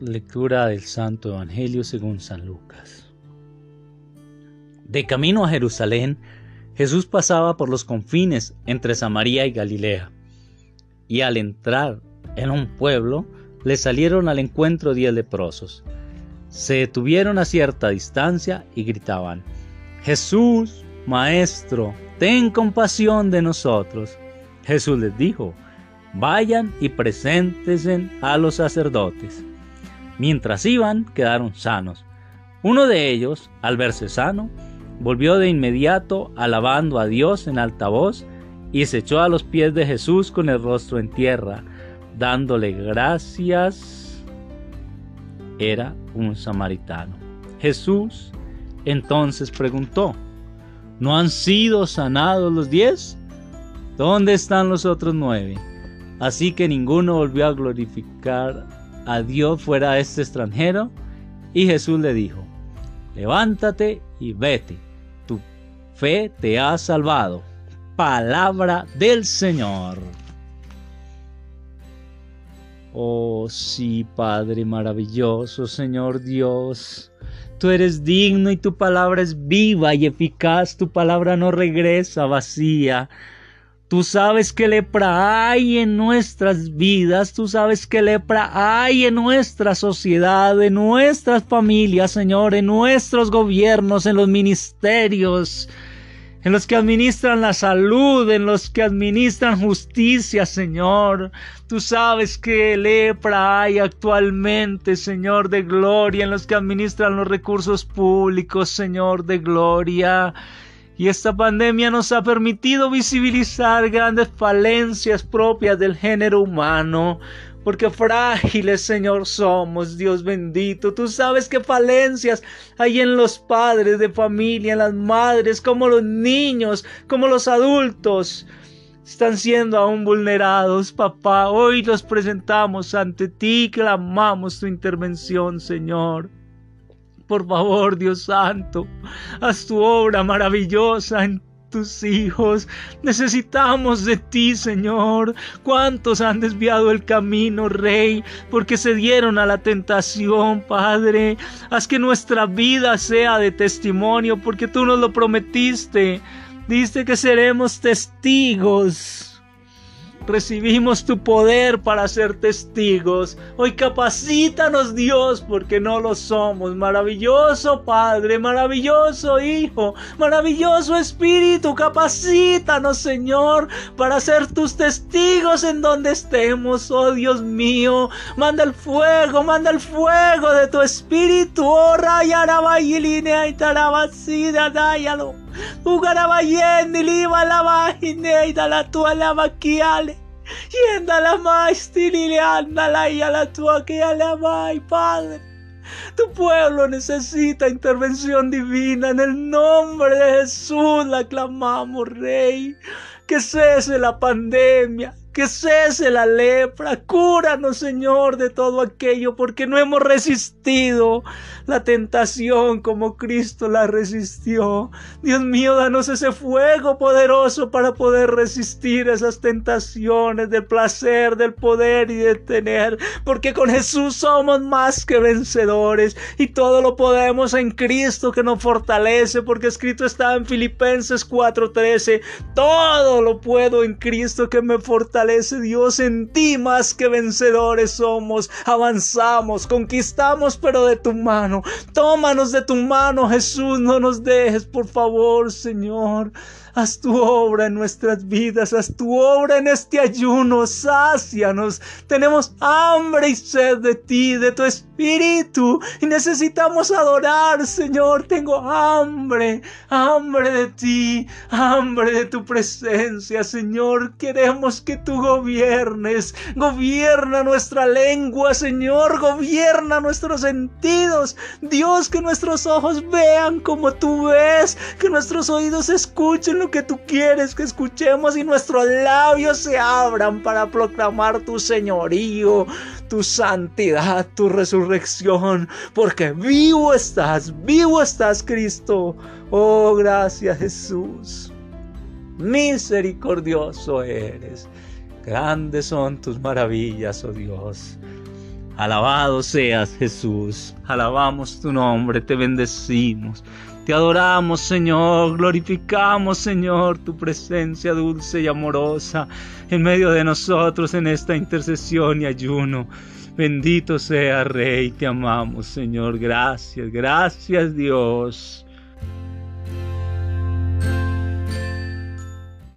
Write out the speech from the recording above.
Lectura del Santo Evangelio según San Lucas. De camino a Jerusalén, Jesús pasaba por los confines entre Samaria y Galilea, y al entrar en un pueblo, le salieron al encuentro diez leprosos. Se detuvieron a cierta distancia y gritaban, Jesús, Maestro, ten compasión de nosotros. Jesús les dijo, vayan y preséntense a los sacerdotes. Mientras iban, quedaron sanos. Uno de ellos, al verse sano, volvió de inmediato alabando a Dios en alta voz y se echó a los pies de Jesús con el rostro en tierra, dándole gracias. Era un samaritano. Jesús entonces preguntó, ¿no han sido sanados los diez? ¿Dónde están los otros nueve? Así que ninguno volvió a glorificar Dios fuera este extranjero. Y Jesús le dijo, levántate y vete, tu fe te ha salvado. Palabra del Señor. Oh sí, Padre maravilloso, Señor Dios. Tú eres digno y tu palabra es viva y eficaz, tu palabra no regresa vacía. Tú sabes que lepra hay en nuestras vidas, tú sabes que lepra hay en nuestra sociedad, en nuestras familias, Señor, en nuestros gobiernos, en los ministerios, en los que administran la salud, en los que administran justicia, Señor. Tú sabes que lepra hay actualmente, Señor de gloria, en los que administran los recursos públicos, Señor de gloria. Y esta pandemia nos ha permitido visibilizar grandes falencias propias del género humano. Porque frágiles, Señor, somos, Dios bendito. Tú sabes qué falencias hay en los padres de familia, en las madres, como los niños, como los adultos. Están siendo aún vulnerados, papá. Hoy los presentamos ante ti, clamamos tu intervención, Señor. Por favor, Dios Santo, haz tu obra maravillosa en tus hijos. Necesitamos de ti, Señor. ¿Cuántos han desviado el camino, Rey? Porque se dieron a la tentación, Padre. Haz que nuestra vida sea de testimonio, porque tú nos lo prometiste. Diste que seremos testigos recibimos tu poder para ser testigos. Hoy capacítanos Dios porque no lo somos. Maravilloso Padre, maravilloso Hijo, maravilloso Espíritu, capacítanos Señor para ser tus testigos en donde estemos. Oh Dios mío, manda el fuego, manda el fuego de tu Espíritu. Oh Rayarabayiline y Tarabasida, dáyalo. Ugarabayeni, liba la vagina y la tua la maquiale. Y la más anda y a la tua que la mai, Padre. Tu pueblo necesita intervención divina. En el nombre de Jesús la clamamos, Rey. Que cese la pandemia. Que cese la lepra. Cúranos, Señor, de todo aquello, porque no hemos resistido la tentación como Cristo la resistió. Dios mío, danos ese fuego poderoso para poder resistir esas tentaciones del placer, del poder y de tener, porque con Jesús somos más que vencedores y todo lo podemos en Cristo que nos fortalece, porque escrito está en Filipenses 4:13, todo lo puedo en Cristo que me fortalece. Dios, en ti más que vencedores somos, avanzamos, conquistamos, pero de tu mano Tómanos de tu mano, Jesús. No nos dejes, por favor, Señor. Haz tu obra en nuestras vidas, haz tu obra en este ayuno, sácianos. Tenemos hambre y sed de ti, de tu espíritu, y necesitamos adorar, Señor. Tengo hambre, hambre de ti, hambre de tu presencia, Señor. Queremos que tú gobiernes, gobierna nuestra lengua, Señor, gobierna nuestros sentidos. Dios, que nuestros ojos vean como tú ves, que nuestros oídos escuchen lo que tú quieres que escuchemos y nuestros labios se abran para proclamar tu señorío, tu santidad, tu resurrección, porque vivo estás, vivo estás Cristo. Oh, gracias Jesús. Misericordioso eres. Grandes son tus maravillas, oh Dios. Alabado seas Jesús, alabamos tu nombre, te bendecimos. Te adoramos, Señor, glorificamos, Señor, tu presencia dulce y amorosa en medio de nosotros en esta intercesión y ayuno. Bendito sea, Rey, te amamos, Señor. Gracias, gracias, Dios.